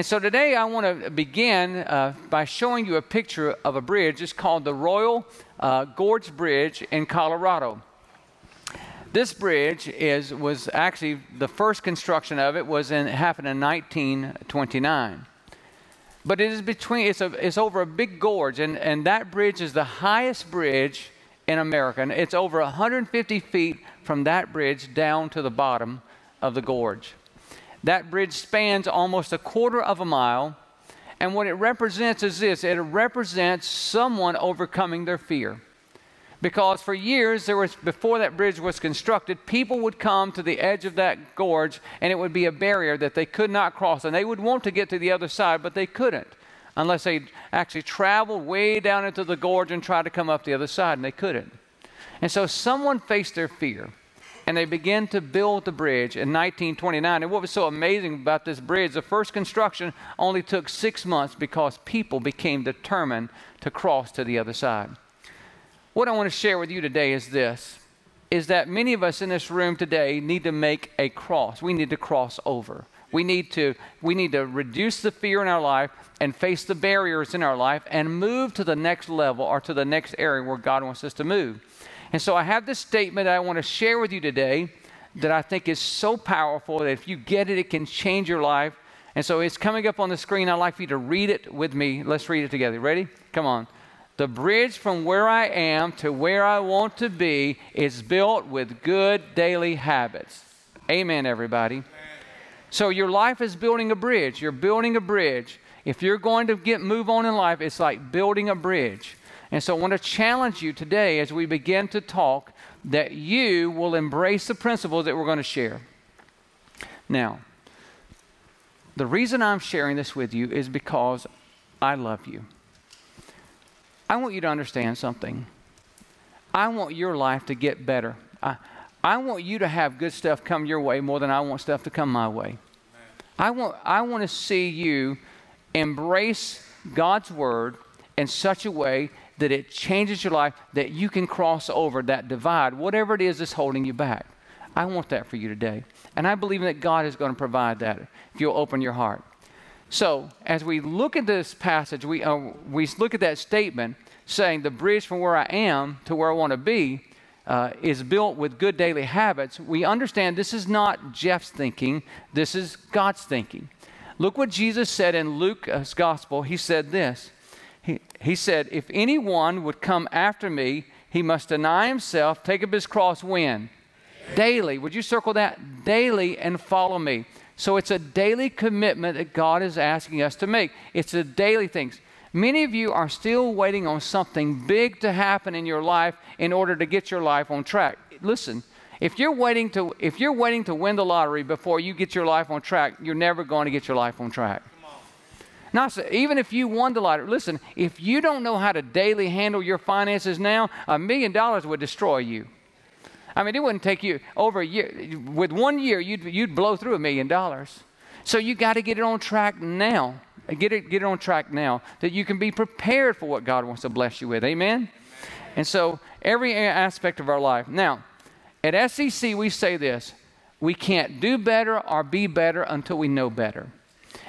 And so today I want to begin uh, by showing you a picture of a bridge. It's called the Royal uh, Gorge Bridge in Colorado. This bridge is, was actually the first construction of it was in, happened in 1929. But it is between, it's, a, it's over a big gorge, and, and that bridge is the highest bridge in America. And it's over 150 feet from that bridge down to the bottom of the gorge. That bridge spans almost a quarter of a mile. And what it represents is this it represents someone overcoming their fear. Because for years, there was, before that bridge was constructed, people would come to the edge of that gorge and it would be a barrier that they could not cross. And they would want to get to the other side, but they couldn't unless they actually traveled way down into the gorge and tried to come up the other side, and they couldn't. And so someone faced their fear and they began to build the bridge in 1929. And what was so amazing about this bridge, the first construction only took six months because people became determined to cross to the other side. What I want to share with you today is this is that many of us in this room today need to make a cross. We need to cross over. We need to we need to reduce the fear in our life and face the barriers in our life and move to the next level or to the next area where God wants us to move. And so I have this statement I want to share with you today that I think is so powerful that if you get it, it can change your life. And so it's coming up on the screen. I'd like for you to read it with me. Let's read it together. Ready? Come on. The bridge from where I am to where I want to be is built with good daily habits. Amen, everybody. So your life is building a bridge. You're building a bridge. If you're going to get move on in life, it's like building a bridge. And so I want to challenge you today as we begin to talk that you will embrace the principles that we're going to share. Now, the reason I'm sharing this with you is because I love you. I want you to understand something. I want your life to get better. I, I want you to have good stuff come your way more than I want stuff to come my way. I want, I want to see you embrace God's word in such a way that it changes your life, that you can cross over that divide, whatever it is that's holding you back. I want that for you today. And I believe that God is going to provide that if you'll open your heart. So, as we look at this passage, we, uh, we look at that statement saying the bridge from where I am to where I want to be uh, is built with good daily habits. We understand this is not Jeff's thinking, this is God's thinking. Look what Jesus said in Luke's gospel. He said this he, said, If anyone would come after me, he must deny himself, take up his cross when? Daily. Would you circle that? Daily and follow me. So it's a daily commitment that God is asking us to make. It's a daily thing. Many of you are still waiting on something big to happen in your life in order to get your life on track. Listen, if you're waiting to if you're waiting to win the lottery before you get your life on track, you're never going to get your life on track. Now, even if you won the lottery, listen, if you don't know how to daily handle your finances now, a million dollars would destroy you. I mean, it wouldn't take you over a year. With one year, you'd, you'd blow through a million dollars. So you got to get it on track now. Get it, get it on track now that you can be prepared for what God wants to bless you with. Amen. And so, every aspect of our life. Now, at SEC, we say this we can't do better or be better until we know better.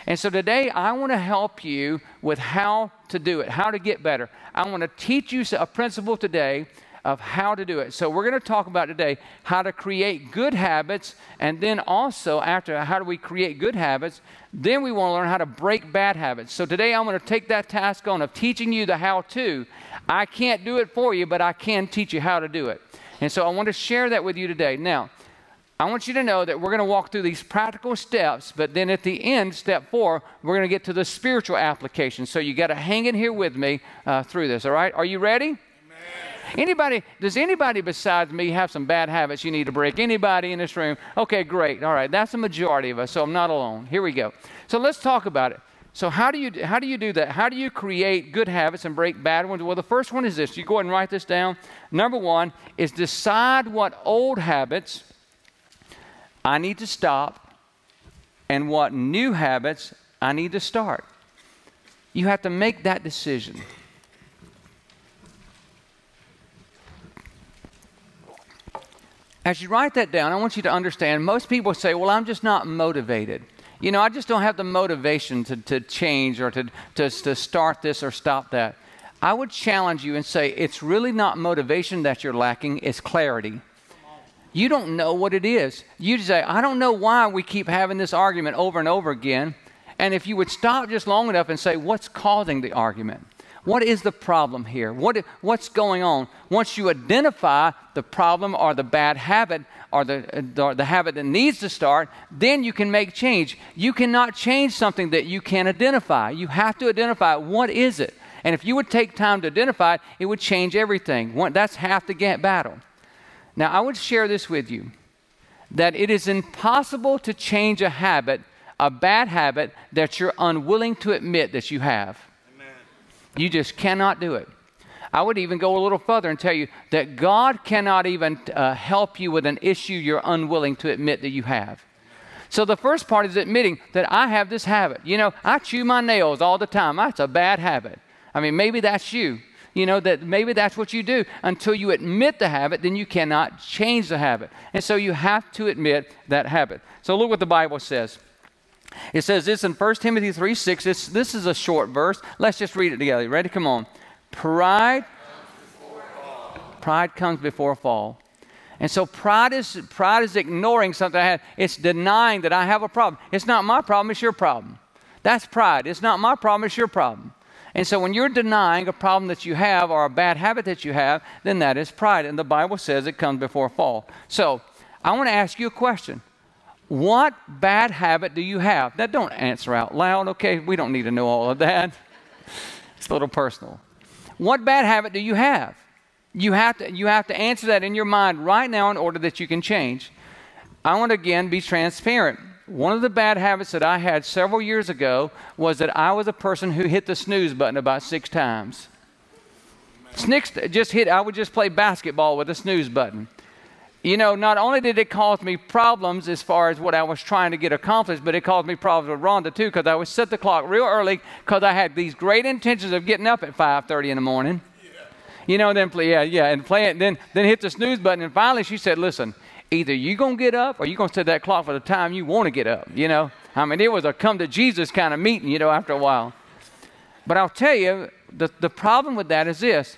And so today I want to help you with how to do it, how to get better. I want to teach you a principle today of how to do it. So we're going to talk about today how to create good habits and then also after how do we create good habits, then we want to learn how to break bad habits. So today I'm going to take that task on of teaching you the how to. I can't do it for you, but I can teach you how to do it. And so I want to share that with you today. Now, I want you to know that we're going to walk through these practical steps, but then at the end, step four, we're going to get to the spiritual application. So you got to hang in here with me uh, through this, all right? Are you ready? Amen. Anybody, does anybody besides me have some bad habits you need to break? Anybody in this room? Okay, great. All right, that's the majority of us, so I'm not alone. Here we go. So let's talk about it. So how do you how do you do that? How do you create good habits and break bad ones? Well, the first one is this. You go ahead and write this down. Number one is decide what old habits I need to stop and what new habits I need to start. You have to make that decision. As you write that down, I want you to understand most people say, Well, I'm just not motivated. You know, I just don't have the motivation to, to change or to, to, to start this or stop that. I would challenge you and say, It's really not motivation that you're lacking, it's clarity. You don't know what it is. You say, I don't know why we keep having this argument over and over again. And if you would stop just long enough and say, What's causing the argument? What is the problem here? What, what's going on? Once you identify the problem or the bad habit or the, or the habit that needs to start, then you can make change. You cannot change something that you can't identify. You have to identify what is it. And if you would take time to identify it, it would change everything. That's half the battle. Now, I would share this with you that it is impossible to change a habit, a bad habit, that you're unwilling to admit that you have. You just cannot do it. I would even go a little further and tell you that God cannot even uh, help you with an issue you're unwilling to admit that you have. So the first part is admitting that I have this habit. You know, I chew my nails all the time. That's a bad habit. I mean, maybe that's you. You know, that maybe that's what you do. Until you admit the habit, then you cannot change the habit. And so you have to admit that habit. So look what the Bible says. It says this in 1 Timothy 3 6. This, is a short verse. Let's just read it together. Ready? Come on. Pride. Pride comes before a fall. And so pride is pride is ignoring something I have. It's denying that I have a problem. It's not my problem, it's your problem. That's pride. It's not my problem, it's your problem. And so when you're denying a problem that you have or a bad habit that you have, then that is pride. And the Bible says it comes before fall. So I want to ask you a question. What bad habit do you have? That don't answer out loud, okay? We don't need to know all of that. It's a little personal. What bad habit do you have? You have to, you have to answer that in your mind right now in order that you can change. I want to again be transparent. One of the bad habits that I had several years ago was that I was a person who hit the snooze button about six times. Just hit, I would just play basketball with a snooze button you know, not only did it cause me problems as far as what I was trying to get accomplished, but it caused me problems with Rhonda too, because I would set the clock real early because I had these great intentions of getting up at 5:30 in the morning. Yeah. You know, then play, yeah, yeah, and play it, then then hit the snooze button, and finally she said, "Listen, either you're gonna get up or you're gonna set that clock for the time you want to get up." You know, I mean, it was a come to Jesus kind of meeting, you know, after a while. But I'll tell you, the the problem with that is this: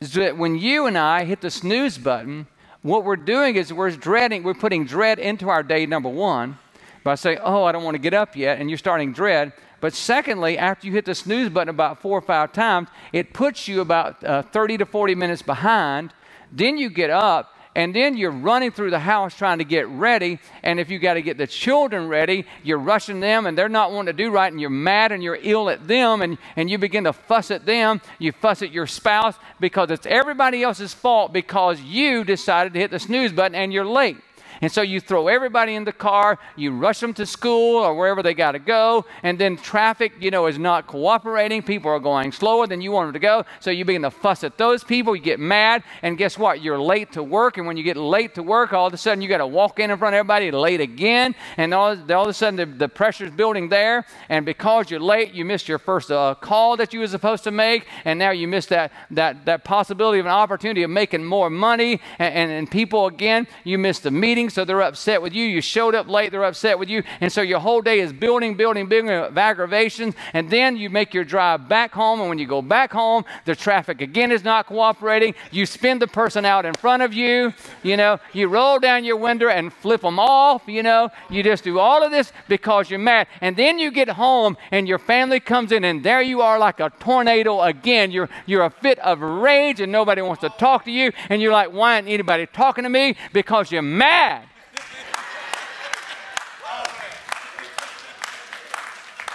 is that when you and I hit the snooze button what we're doing is we're dreading, we're putting dread into our day, number one, by saying, oh, I don't want to get up yet, and you're starting dread. But secondly, after you hit the snooze button about four or five times, it puts you about uh, 30 to 40 minutes behind. Then you get up, and then you're running through the house trying to get ready. And if you got to get the children ready, you're rushing them and they're not wanting to do right, and you're mad and you're ill at them, and, and you begin to fuss at them. You fuss at your spouse because it's everybody else's fault because you decided to hit the snooze button and you're late. And so you throw everybody in the car, you rush them to school or wherever they got to go, and then traffic, you know, is not cooperating. People are going slower than you want them to go. So you begin to fuss at those people, you get mad, and guess what? You're late to work. And when you get late to work, all of a sudden you got to walk in in front of everybody late again. And all, all of a sudden the, the pressure's building there. And because you're late, you missed your first uh, call that you were supposed to make. And now you missed that, that, that possibility of an opportunity of making more money. And, and, and people, again, you missed the meeting so they're upset with you. You showed up late, they're upset with you. And so your whole day is building, building, building of aggravations. And then you make your drive back home. And when you go back home, the traffic again is not cooperating. You spin the person out in front of you. You know, you roll down your window and flip them off. You know, you just do all of this because you're mad. And then you get home and your family comes in, and there you are like a tornado again. You're, you're a fit of rage, and nobody wants to talk to you. And you're like, why ain't anybody talking to me? Because you're mad.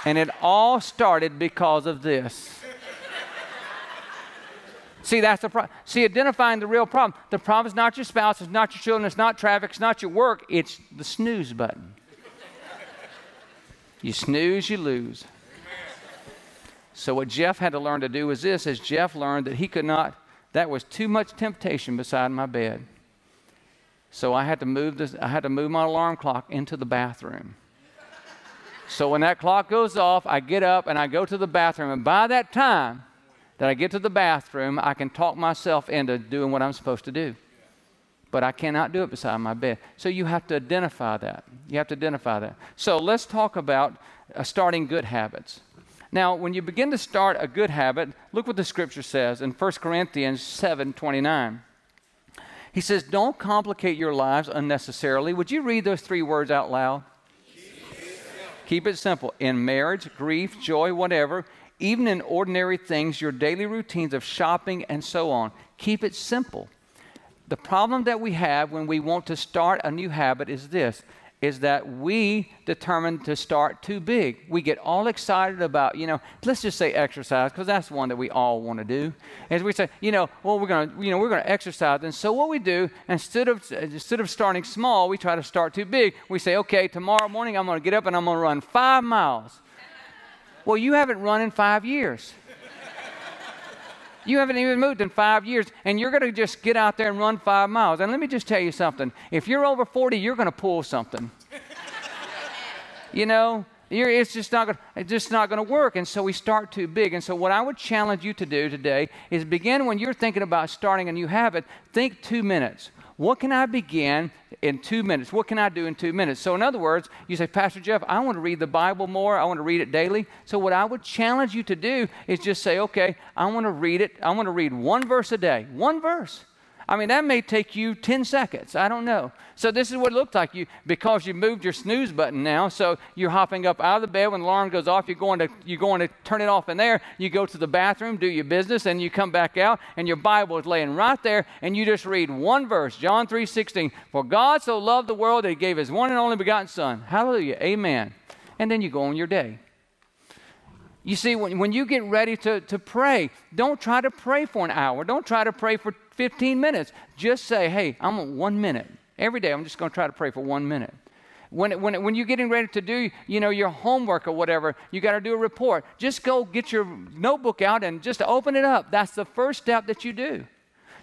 And it all started because of this. See, that's the problem. See, identifying the real problem. The problem is not your spouse, it's not your children, it's not traffic, it's not your work, it's the snooze button. you snooze, you lose. So what Jeff had to learn to do was this, as Jeff learned that he could not, that was too much temptation beside my bed. So I had to move this, I had to move my alarm clock into the bathroom. So when that clock goes off, I get up and I go to the bathroom. And by that time that I get to the bathroom, I can talk myself into doing what I'm supposed to do. But I cannot do it beside my bed. So you have to identify that. You have to identify that. So let's talk about uh, starting good habits. Now, when you begin to start a good habit, look what the scripture says in 1 Corinthians 7 29. He says, Don't complicate your lives unnecessarily. Would you read those three words out loud? Keep it simple. In marriage, grief, joy, whatever, even in ordinary things, your daily routines of shopping and so on, keep it simple. The problem that we have when we want to start a new habit is this is that we determine to start too big. We get all excited about, you know, let's just say exercise, because that's one that we all want to do. As we say, you know, well, we're to, you know, we're to exercise. And so what we do, instead of, instead of starting small, we try to start too big. We say, okay, tomorrow morning I'm to get up and I'm to run five miles. well, you haven't run in five years. You haven't even moved in five years, and you're going to just get out there and run five miles. And let me just tell you something if you're over 40, you're going to pull something. you know, it's just not gonna, it's just not going to work. And so we start too big. And so what I would challenge you to do today is begin when you're thinking about starting a new habit. Think two minutes. What can I begin in two minutes? What can I do in two minutes? So, in other words, you say, Pastor Jeff, I want to read the Bible more. I want to read it daily. So, what I would challenge you to do is just say, okay, I want to read it. I want to read one verse a day. One verse. I mean, that may take you 10 seconds. I don't know. So this is what it looked like you because you moved your snooze button now. So you're hopping up out of the bed when the alarm goes off. You're going to you're going to turn it off in there. You go to the bathroom, do your business, and you come back out, and your Bible is laying right there, and you just read one verse, John 3:16. For God so loved the world that He gave His one and only begotten Son. Hallelujah. Amen. And then you go on your day. You see, when, when you get ready to, to pray, don't try to pray for an hour. Don't try to pray for 15 minutes. Just say, hey, I'm on one minute. Every day, I'm just going to try to pray for one minute. When, when, when you're getting ready to do, you know, your homework or whatever, you got to do a report. Just go get your notebook out and just open it up. That's the first step that you do.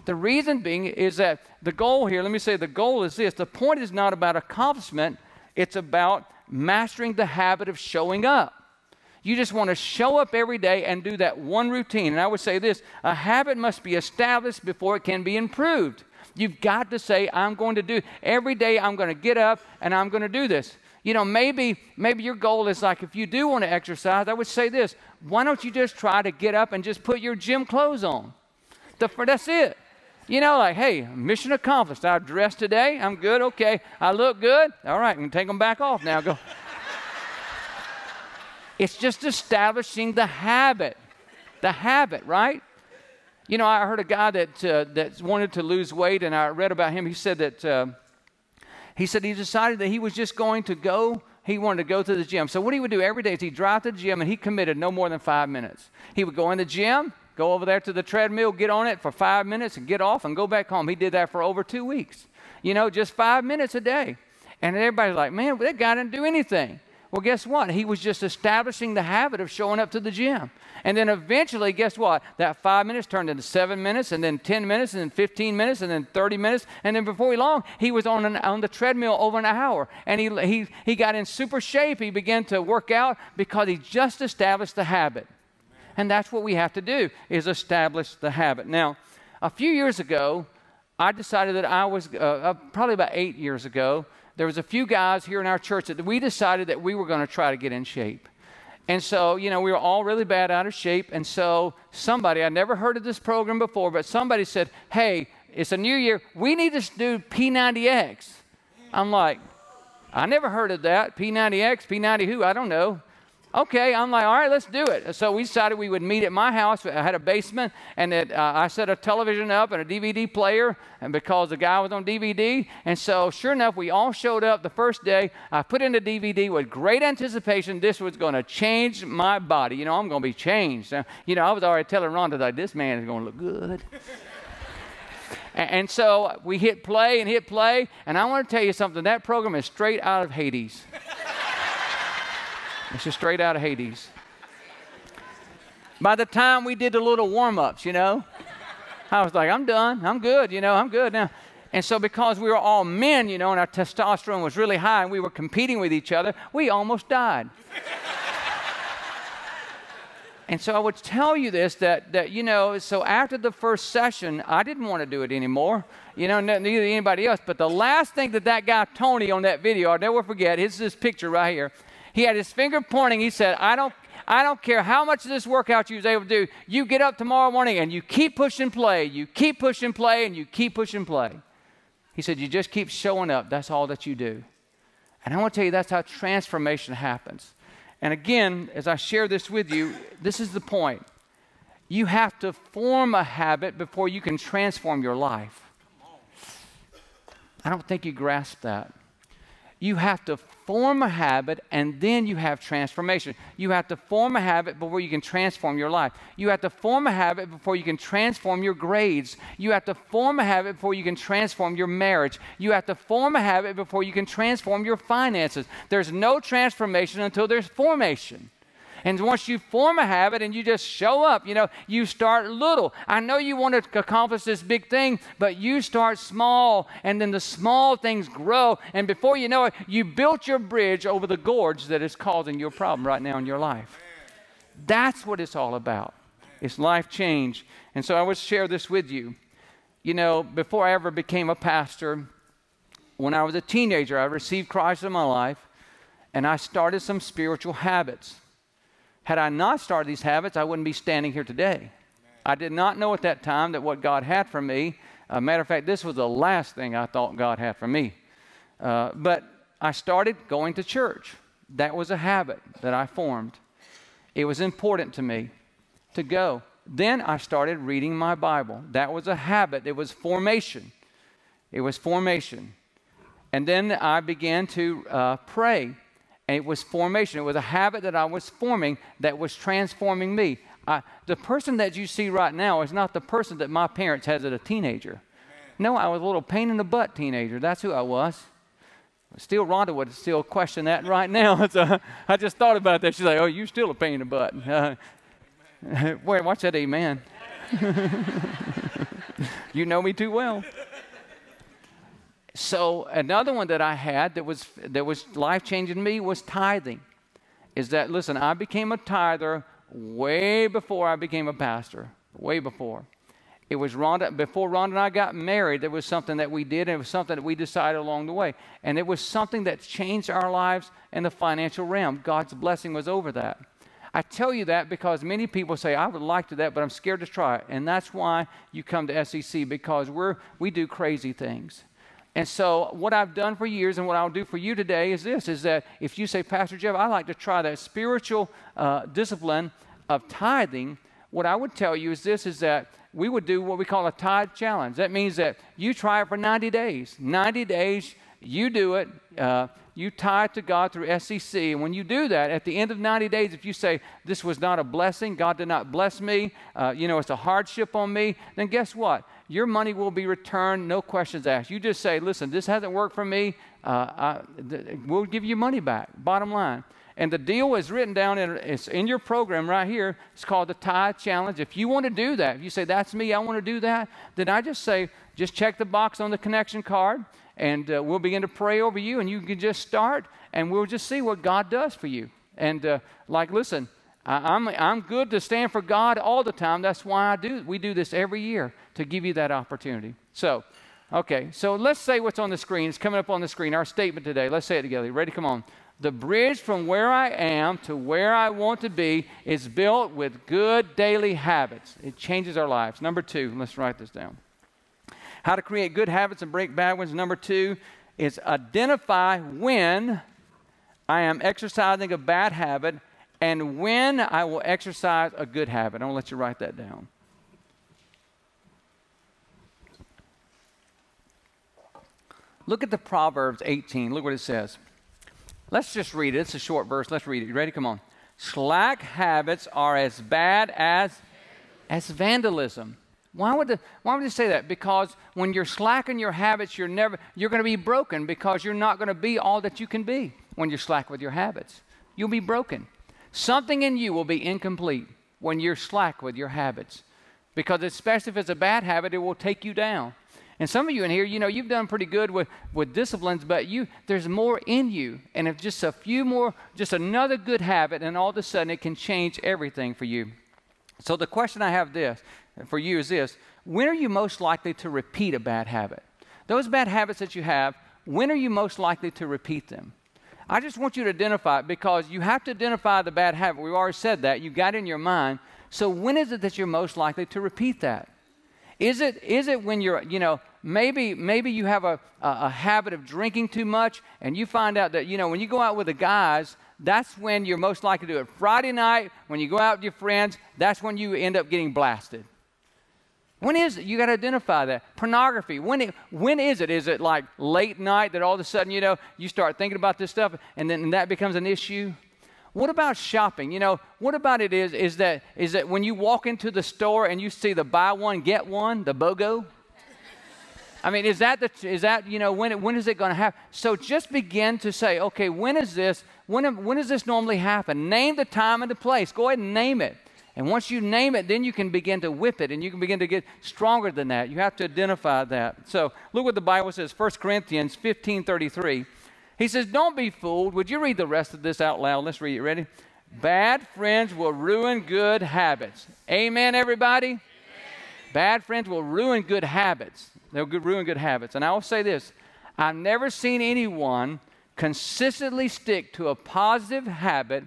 The reason being is that the goal here, let me say the goal is this. The point is not about accomplishment, it's about mastering the habit of showing up. You just want to show up every day and do that one routine. And I would say this a habit must be established before it can be improved. You've got to say, I'm going to do every day I'm going to get up and I'm going to do this. You know, maybe maybe your goal is like if you do want to exercise, I would say this, why don't you just try to get up and just put your gym clothes on? The, that's it. You know, like, hey, mission accomplished. I dressed today. I'm good. Okay. I look good. All right, I can take them back off now. Go. It's just establishing the habit. The habit, right? You know, I heard a guy that, uh, that wanted to lose weight, and I read about him. He said that uh, he said he decided that he was just going to go. He wanted to go to the gym. So what he would do every day is he'd drive to the gym, and he committed no more than five minutes. He would go in the gym, go over there to the treadmill, get on it for five minutes, and get off and go back home. He did that for over two weeks. You know, just five minutes a day. And everybody's like, man, that guy didn't do anything. Well, guess what? He was just establishing the habit of showing up to the gym. And then eventually, guess what? That five minutes turned into seven minutes, and then 10 minutes, and then 15 minutes, and then 30 minutes. And then before long, he was on, an, on the treadmill over an hour. And he, he, he got in super shape. He began to work out because he just established the habit. And that's what we have to do, is establish the habit. Now, a few years ago, I decided that I was, uh, uh, probably about eight years ago, there was a few guys here in our church that we decided that we were going to try to get in shape. And so, you know, we were all really bad out of shape. And so somebody, I never heard of this program before, but somebody said, hey, it's a new year. We need to do P90X. I'm like, I never heard of that. P90X, P90 who? I don't know. Okay, I'm like, all right, let's do it. So we decided we would meet at my house. I had a basement, and that uh, I set a television up and a DVD player, and because the guy was on DVD, and so sure enough, we all showed up the first day. I put in the DVD with great anticipation. This was going to change my body. You know, I'm going to be changed. You know, I was already telling Rhonda like, this man is going to look good. and so we hit play and hit play, and I want to tell you something. That program is straight out of Hades. It's just straight out of Hades. By the time we did the little warm ups, you know, I was like, I'm done. I'm good. You know, I'm good now. And so, because we were all men, you know, and our testosterone was really high and we were competing with each other, we almost died. and so, I would tell you this that, that, you know, so after the first session, I didn't want to do it anymore, you know, neither anybody else. But the last thing that that guy, Tony, on that video, I'll never forget, is this picture right here. He had his finger pointing. He said, I don't, I don't care how much of this workout you was able to do. You get up tomorrow morning and you keep pushing play. You keep pushing play and you keep pushing play. He said, You just keep showing up. That's all that you do. And I want to tell you that's how transformation happens. And again, as I share this with you, this is the point. You have to form a habit before you can transform your life. I don't think you grasp that you have to form a habit and then you have transformation. You have to form a habit before you can transform your life. You have to form a habit before you can transform your grades. You have to form a habit before you can transform your marriage. You have to form a habit before you can transform your finances. There's no transformation until there's formation. And once you form a habit and you just show up, you know, you start little. I know you want to accomplish this big thing, but you start small, and then the small things grow. And before you know it, you built your bridge over the gorge that is causing your problem right now in your life. That's what it's all about. It's life change. And so I would share this with you. You know, before I ever became a pastor, when I was a teenager, I received Christ in my life, and I started some spiritual habits. Had I not started these habits, I wouldn't be standing here today. I did not know at that time that what God had for me, a matter of fact, this was the last thing I thought God had for me. Uh, but I started going to church. That was a habit that I formed. It was important to me to go. Then I started reading my Bible. That was a habit, it was formation. It was formation. And then I began to uh, pray. And it was formation. It was a habit that I was forming that was transforming me. I, the person that you see right now is not the person that my parents had as a teenager. No, I was a little pain in the butt teenager. That's who I was. Still, Rhonda would still question that right now. so I just thought about that. She's like, "Oh, you're still a pain in the butt." Uh, wait, watch that, amen. you know me too well. So another one that I had that was that was life changing to me was tithing. Is that listen? I became a tither way before I became a pastor. Way before. It was Rhonda before Rhonda and I got married. There was something that we did, and it was something that we decided along the way, and it was something that changed our lives in the financial realm. God's blessing was over that. I tell you that because many people say, I would like to that, but I'm scared to try it. And that's why you come to SEC because we're, we do crazy things. And so, what I've done for years and what I'll do for you today is this is that if you say, Pastor Jeff, I like to try that spiritual uh, discipline of tithing, what I would tell you is this is that we would do what we call a tithe challenge. That means that you try it for 90 days. 90 days, you do it. Uh, you tithe to God through SEC. And when you do that, at the end of 90 days, if you say, This was not a blessing, God did not bless me, uh, you know, it's a hardship on me, then guess what? Your money will be returned, no questions asked. You just say, listen, this hasn't worked for me. Uh, I, th- we'll give you money back, bottom line. And the deal is written down in, it's in your program right here. It's called the Tithe Challenge. If you want to do that, if you say, that's me, I want to do that, then I just say, just check the box on the connection card and uh, we'll begin to pray over you and you can just start and we'll just see what God does for you. And uh, like, listen, I, I'm, I'm good to stand for God all the time. That's why I do. We do this every year to give you that opportunity. So, okay, so let's say what's on the screen. It's coming up on the screen. Our statement today. Let's say it together. Ready? Come on. The bridge from where I am to where I want to be is built with good daily habits. It changes our lives. Number two, let's write this down. How to create good habits and break bad ones. Number two is identify when I am exercising a bad habit and when I will exercise a good habit. I'm going to let you write that down. Look at the Proverbs 18. Look what it says. Let's just read it. It's a short verse. Let's read it. You ready? Come on. Slack habits are as bad as as vandalism. Why would, the, why would you say that? Because when you're slacking your habits, you're never you're going to be broken because you're not going to be all that you can be when you're slack with your habits. You'll be broken. Something in you will be incomplete when you're slack with your habits. Because especially if it's a bad habit, it will take you down. And some of you in here, you know, you've done pretty good with, with disciplines, but you there's more in you. And if just a few more, just another good habit, and all of a sudden it can change everything for you. So the question I have this for you is this when are you most likely to repeat a bad habit? Those bad habits that you have, when are you most likely to repeat them? I just want you to identify it because you have to identify the bad habit. We've already said that. You got it in your mind. So when is it that you're most likely to repeat that? Is it, is it when you're, you know, maybe, maybe you have a, a, a habit of drinking too much and you find out that, you know, when you go out with the guys, that's when you're most likely to do it. Friday night, when you go out with your friends, that's when you end up getting blasted. When is it? You got to identify that. Pornography. When, it, when is it? Is it like late night that all of a sudden, you know, you start thinking about this stuff and then that becomes an issue? What about shopping? You know, what about it is, is that, is that when you walk into the store and you see the buy one, get one, the BOGO? I mean, is that, the, is that you know, when, when is it going to happen? So just begin to say, okay, when is this? When, when does this normally happen? Name the time and the place. Go ahead and name it. And once you name it, then you can begin to whip it and you can begin to get stronger than that. You have to identify that. So look what the Bible says, 1 Corinthians 15 33. He says, Don't be fooled. Would you read the rest of this out loud? Let's read it. Ready? Bad friends will ruin good habits. Amen, everybody? Amen. Bad friends will ruin good habits. They'll ruin good habits. And I will say this I've never seen anyone consistently stick to a positive habit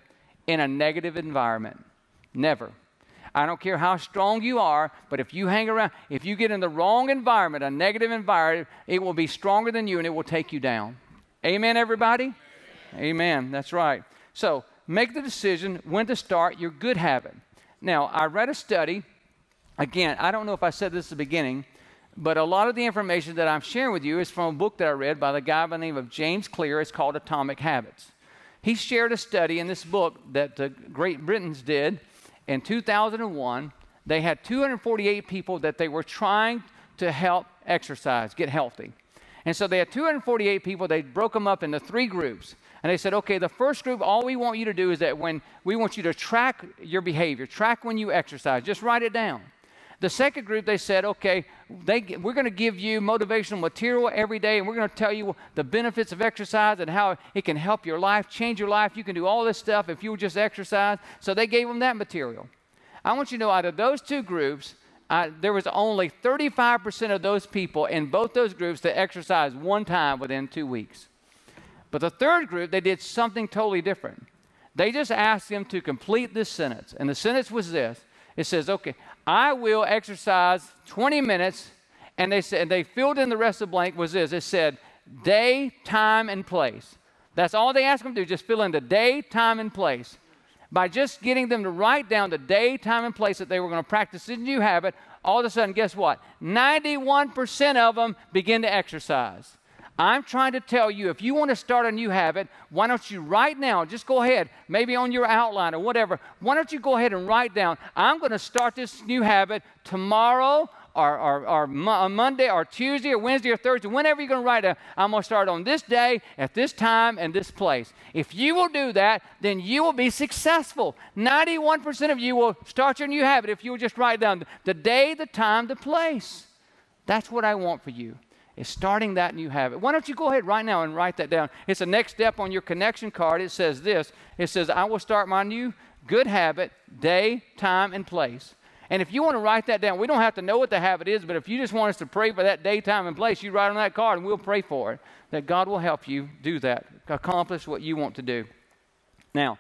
in a negative environment. Never. I don't care how strong you are, but if you hang around, if you get in the wrong environment, a negative environment, it will be stronger than you and it will take you down. Amen, everybody? Amen. Amen. That's right. So make the decision when to start your good habit. Now, I read a study. Again, I don't know if I said this at the beginning, but a lot of the information that I'm sharing with you is from a book that I read by the guy by the name of James Clear. It's called Atomic Habits. He shared a study in this book that the Great Britons did in 2001, they had 248 people that they were trying to help exercise, get healthy. And so they had 248 people, they broke them up into three groups. And they said, okay, the first group, all we want you to do is that when we want you to track your behavior, track when you exercise, just write it down. The second group, they said, okay, they, we're going to give you motivational material every day, and we're going to tell you the benefits of exercise and how it can help your life, change your life. You can do all this stuff if you just exercise. So they gave them that material. I want you to know out of those two groups, uh, there was only 35% of those people in both those groups that exercised one time within two weeks. But the third group, they did something totally different. They just asked them to complete this sentence. And the sentence was this it says, okay, I will exercise 20 minutes. And they said, they filled in the rest of the blank was this. It said, day, time, and place. That's all they asked them to do, just fill in the day, time, and place. By just getting them to write down the day, time, and place that they were going to practice this new habit, all of a sudden, guess what? 91% of them begin to exercise. I'm trying to tell you if you want to start a new habit, why don't you right now, just go ahead, maybe on your outline or whatever, why don't you go ahead and write down, I'm going to start this new habit tomorrow or, or, or uh, Monday or Tuesday or Wednesday or Thursday, whenever you're going to write it, I'm going to start on this day, at this time, and this place. If you will do that, then you will be successful. 91% of you will start your new habit if you will just write down the day, the time, the place. That's what I want for you is starting that new habit. Why don't you go ahead right now and write that down? It's the next step on your connection card. It says this It says, I will start my new good habit, day, time, and place. And if you want to write that down, we don't have to know what the habit is, but if you just want us to pray for that day, time, and place, you write on that card and we'll pray for it. That God will help you do that, accomplish what you want to do. Now,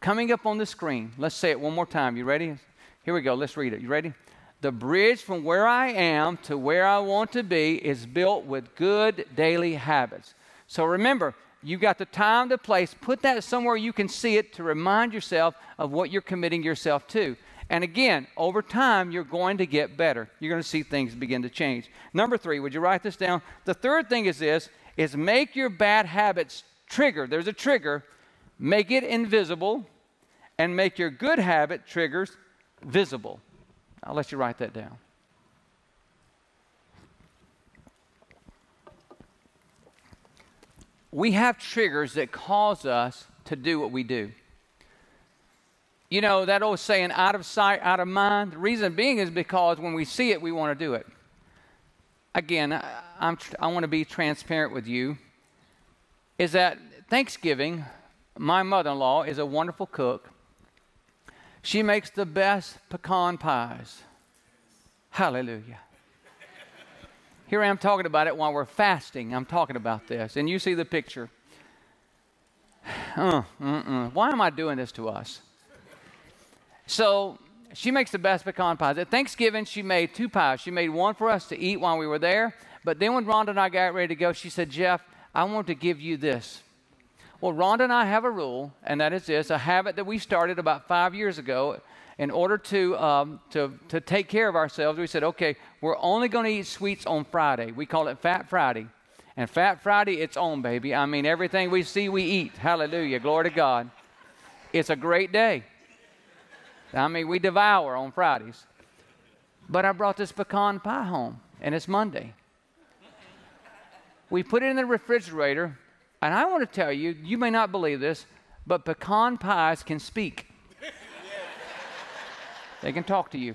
coming up on the screen, let's say it one more time. You ready? Here we go. Let's read it. You ready? The bridge from where I am to where I want to be is built with good daily habits. So remember, you've got the time, the place. Put that somewhere you can see it to remind yourself of what you're committing yourself to. And again, over time, you're going to get better. You're going to see things begin to change. Number three, would you write this down? The third thing is this: is make your bad habits trigger. There's a trigger. Make it invisible, and make your good habit triggers visible. I'll let you write that down. we have triggers that cause us to do what we do. You know, that old saying, out of sight, out of mind. The reason being is because when we see it, we want to do it. Again, I, I'm, I want to be transparent with you. Is that Thanksgiving, my mother in law is a wonderful cook. She makes the best pecan pies. Hallelujah. Here I am talking about it while we're fasting. I'm talking about this. And you see the picture. Uh, Why am I doing this to us? So she makes the best pecan pies. At Thanksgiving, she made two pies. She made one for us to eat while we were there. But then when Rhonda and I got ready to go, she said, Jeff, I want to give you this. Well, Rhonda and I have a rule, and that is this a habit that we started about five years ago in order to, um, to, to take care of ourselves, we said, okay, we're only going to eat sweets on Friday. We call it Fat Friday. And Fat Friday, it's on, baby. I mean, everything we see, we eat. Hallelujah. Glory to God. It's a great day. I mean, we devour on Fridays. But I brought this pecan pie home, and it's Monday. We put it in the refrigerator, and I want to tell you, you may not believe this, but pecan pies can speak. They can talk to you.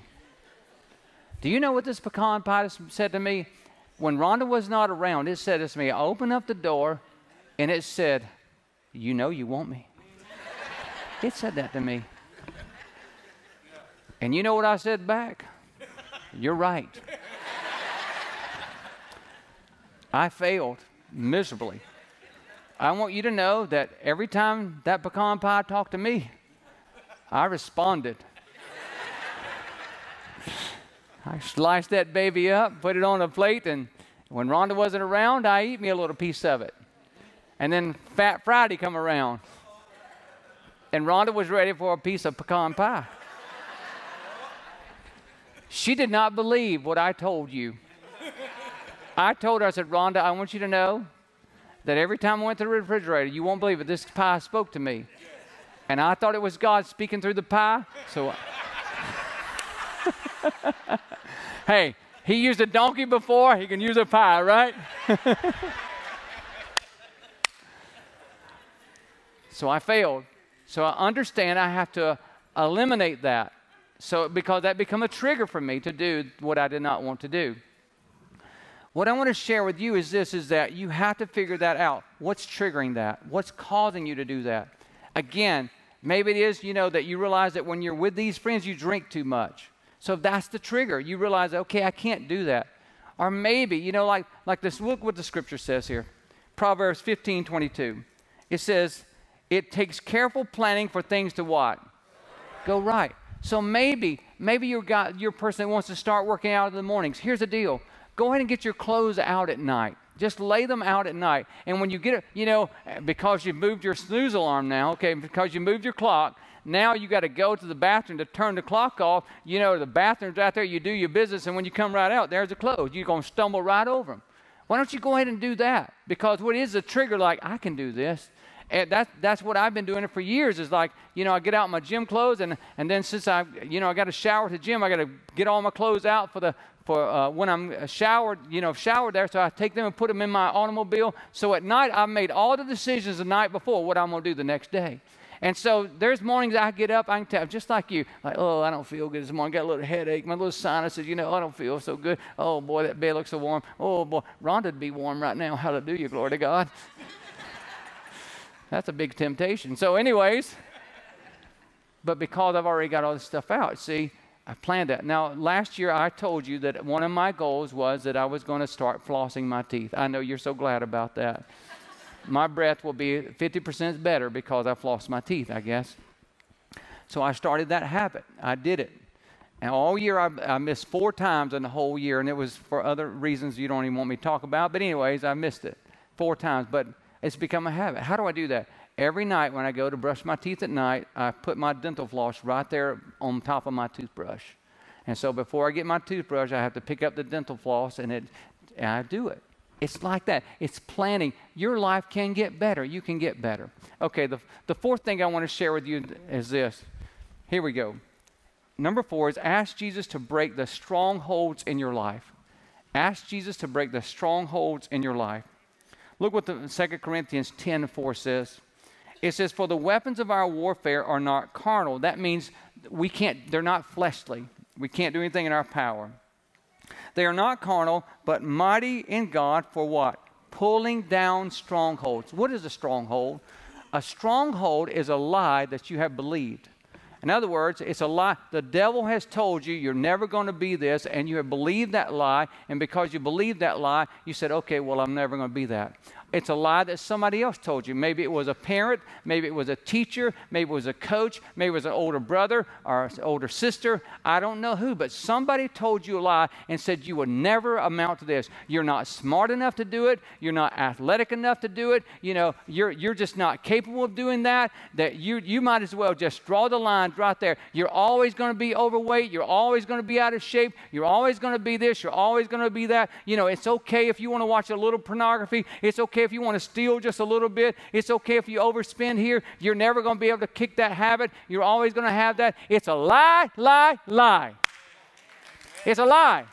Do you know what this pecan pie said to me? When Rhonda was not around, it said to me. I opened up the door and it said, You know you want me. It said that to me. And you know what I said back? You're right. I failed miserably. I want you to know that every time that pecan pie talked to me, I responded. I sliced that baby up, put it on a plate, and when Rhonda wasn't around, I eat me a little piece of it. And then Fat Friday come around, and Rhonda was ready for a piece of pecan pie. She did not believe what I told you. I told her, I said, Rhonda, I want you to know that every time I went to the refrigerator, you won't believe it, this pie spoke to me. And I thought it was God speaking through the pie, so. hey, he used a donkey before, he can use a pie, right? so I failed. So I understand I have to eliminate that. So because that become a trigger for me to do what I did not want to do. What I want to share with you is this is that you have to figure that out. What's triggering that? What's causing you to do that? Again, maybe it is, you know, that you realize that when you're with these friends you drink too much. So that's the trigger. You realize, okay, I can't do that. Or maybe, you know, like, like this, look what the scripture says here Proverbs 15 22. It says, it takes careful planning for things to what? Go right. So maybe, maybe you're, got, you're person that wants to start working out in the mornings. Here's the deal go ahead and get your clothes out at night. Just lay them out at night. And when you get it, you know, because you moved your snooze alarm now, okay, because you moved your clock, now you got to go to the bathroom to turn the clock off. You know, the bathroom's out there, you do your business, and when you come right out, there's the clothes. You're going to stumble right over them. Why don't you go ahead and do that? Because what is a trigger like, I can do this. And that, that's what I've been doing it for years is like, you know, I get out my gym clothes and, and then since I, you know, I got to shower at the gym, I got to get all my clothes out for the, for uh, when I'm showered, you know, showered there. So I take them and put them in my automobile. So at night, I've made all the decisions the night before what I'm going to do the next day. And so there's mornings I get up, I can tell, just like you, like, oh, I don't feel good this morning. Got a little headache. My little sinuses, you know, I don't feel so good. Oh, boy, that bed looks so warm. Oh, boy, Rhonda'd be warm right now. Hallelujah, glory to God. That's a big temptation. So, anyways, but because I've already got all this stuff out, see, I planned that. Now, last year I told you that one of my goals was that I was going to start flossing my teeth. I know you're so glad about that my breath will be 50% better because I've lost my teeth, I guess. So I started that habit. I did it. And all year I, I, missed four times in the whole year, and it was for other reasons you don't even want me to talk about. But anyways, I missed it four times. But It's become a habit. How do I do that? Every night when I go to brush my teeth at night, I put my dental floss right there on top of my toothbrush. And so before I get my toothbrush, I have to pick up the dental floss and, it, and I do it. It's like that. It's planning. Your life can get better. You can get better. Okay, the, the fourth thing I want to share with you is this. Here we go. Number four is ask Jesus to break the strongholds in your life. Ask Jesus to break the strongholds in your life. Look what the 2 Corinthians 10 4 says. It says, For the weapons of our warfare are not carnal. That means we can't, they're not fleshly. We can't do anything in our power. They are not carnal, but mighty in God for what? Pulling down strongholds. What is a stronghold? A stronghold is a lie that you have believed. In other words, it's a lie. The devil has told you you're never going to be this, and you have believed that lie. And because you believed that lie, you said, okay, well, I'm never going to be that. It's a lie that somebody else told you. Maybe it was a parent, maybe it was a teacher, maybe it was a coach, maybe it was an older brother or an older sister. I don't know who, but somebody told you a lie and said you would never amount to this. You're not smart enough to do it. You're not athletic enough to do it. You know, you're, you're just not capable of doing that. That you, you might as well just draw the line right there. You're always going to be overweight. You're always going to be out of shape. You're always going to be this. You're always going to be that. You know, it's okay if you want to watch a little pornography. It's okay okay if you want to steal just a little bit. It's okay if you overspend here. You're never going to be able to kick that habit. You're always going to have that. It's a lie, lie, lie. It's a lie.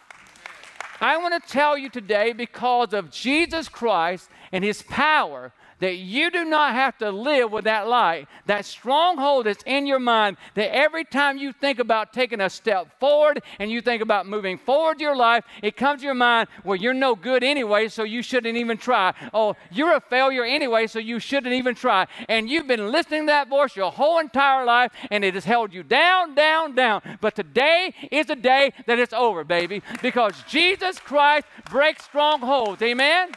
I want to tell you today because of Jesus Christ and his power that you do not have to live with that lie, that stronghold that's in your mind, that every time you think about taking a step forward and you think about moving forward in your life, it comes to your mind, well, you're no good anyway, so you shouldn't even try. Oh, you're a failure anyway, so you shouldn't even try. And you've been listening to that voice your whole entire life, and it has held you down, down, down. But today is the day that it's over, baby, because Jesus Christ breaks strongholds. Amen?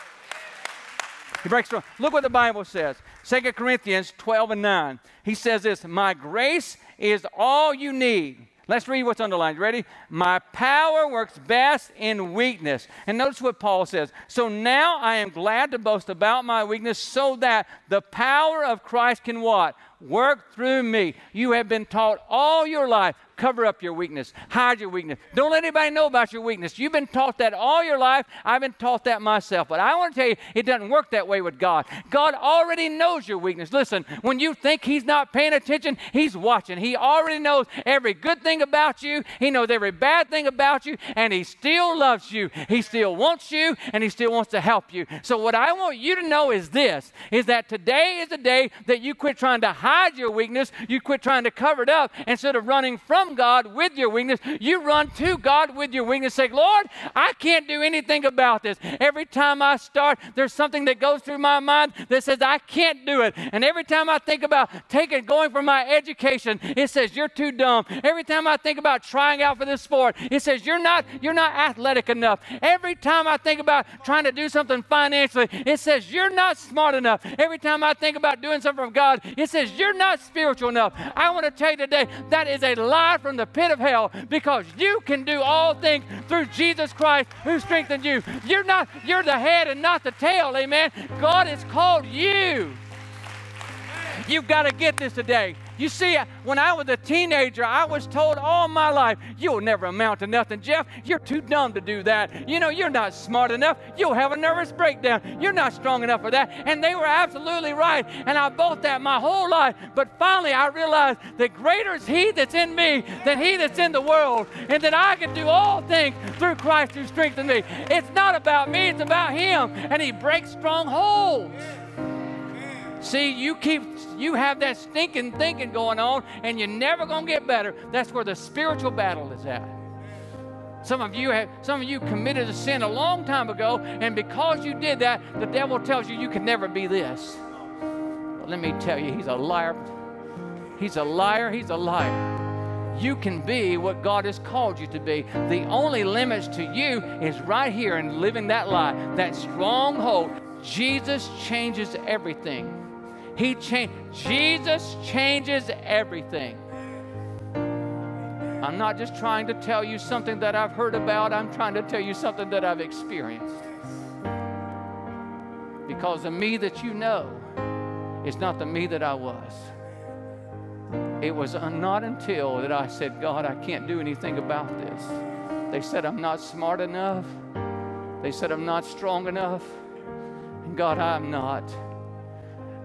He breaks through. Look what the Bible says. 2 Corinthians 12 and 9. He says this My grace is all you need. Let's read what's underlined. Ready? My power works best in weakness. And notice what Paul says. So now I am glad to boast about my weakness so that the power of Christ can what? Work through me. You have been taught all your life cover up your weakness, hide your weakness. Don't let anybody know about your weakness. You've been taught that all your life. I've been taught that myself. But I want to tell you, it doesn't work that way with God. God already knows your weakness. Listen, when you think He's not paying attention, He's watching. He already knows every good thing about you, He knows every bad thing about you, and He still loves you. He still wants you, and He still wants to help you. So, what I want you to know is this is that today is the day that you quit trying to hide your weakness, you quit trying to cover it up instead of running from God with your weakness. You run to God with your weakness. Say, Lord, I can't do anything about this. Every time I start, there's something that goes through my mind that says I can't do it. And every time I think about taking going for my education, it says you're too dumb. Every time I think about trying out for this sport, it says you're not you're not athletic enough. Every time I think about trying to do something financially, it says you're not smart enough. Every time I think about doing something from God, it says you're not spiritual enough. I want to tell you today that is a lie from the pit of hell because you can do all things through Jesus Christ who strengthens you. You're not, you're the head and not the tail, amen. God has called you. You've got to get this today. You see, when I was a teenager, I was told all my life, you'll never amount to nothing, Jeff. You're too dumb to do that. You know, you're not smart enough. You'll have a nervous breakdown. You're not strong enough for that. And they were absolutely right. And I bought that my whole life. But finally, I realized that greater is He that's in me than He that's in the world. And that I can do all things through Christ who strengthens me. It's not about me, it's about Him. And He breaks strongholds. See, you keep you have that stinking thinking going on, and you're never gonna get better. That's where the spiritual battle is at. Some of you have some of you committed a sin a long time ago, and because you did that, the devil tells you you can never be this. But let me tell you, he's a liar. He's a liar, he's a liar. You can be what God has called you to be. The only limits to you is right here in living that lie, that stronghold. Jesus changes everything. He changed. Jesus changes everything. I'm not just trying to tell you something that I've heard about, I'm trying to tell you something that I've experienced. because the me that you know is not the me that I was. It was not until that I said, God, I can't do anything about this. They said, I'm not smart enough. They said, I'm not strong enough. And God, I'm not.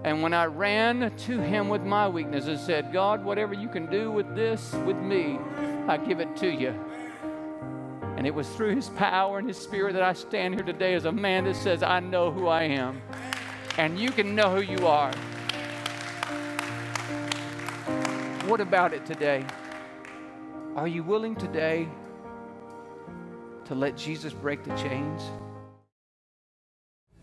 And when I ran to Him with my weakness and said, God, whatever you can do with this, with me, I give it to you. And it was through His power and His Spirit that I stand here today as a man that says, I know who I am. And you can know who you are. What about it today? Are you willing today to let Jesus break the chains?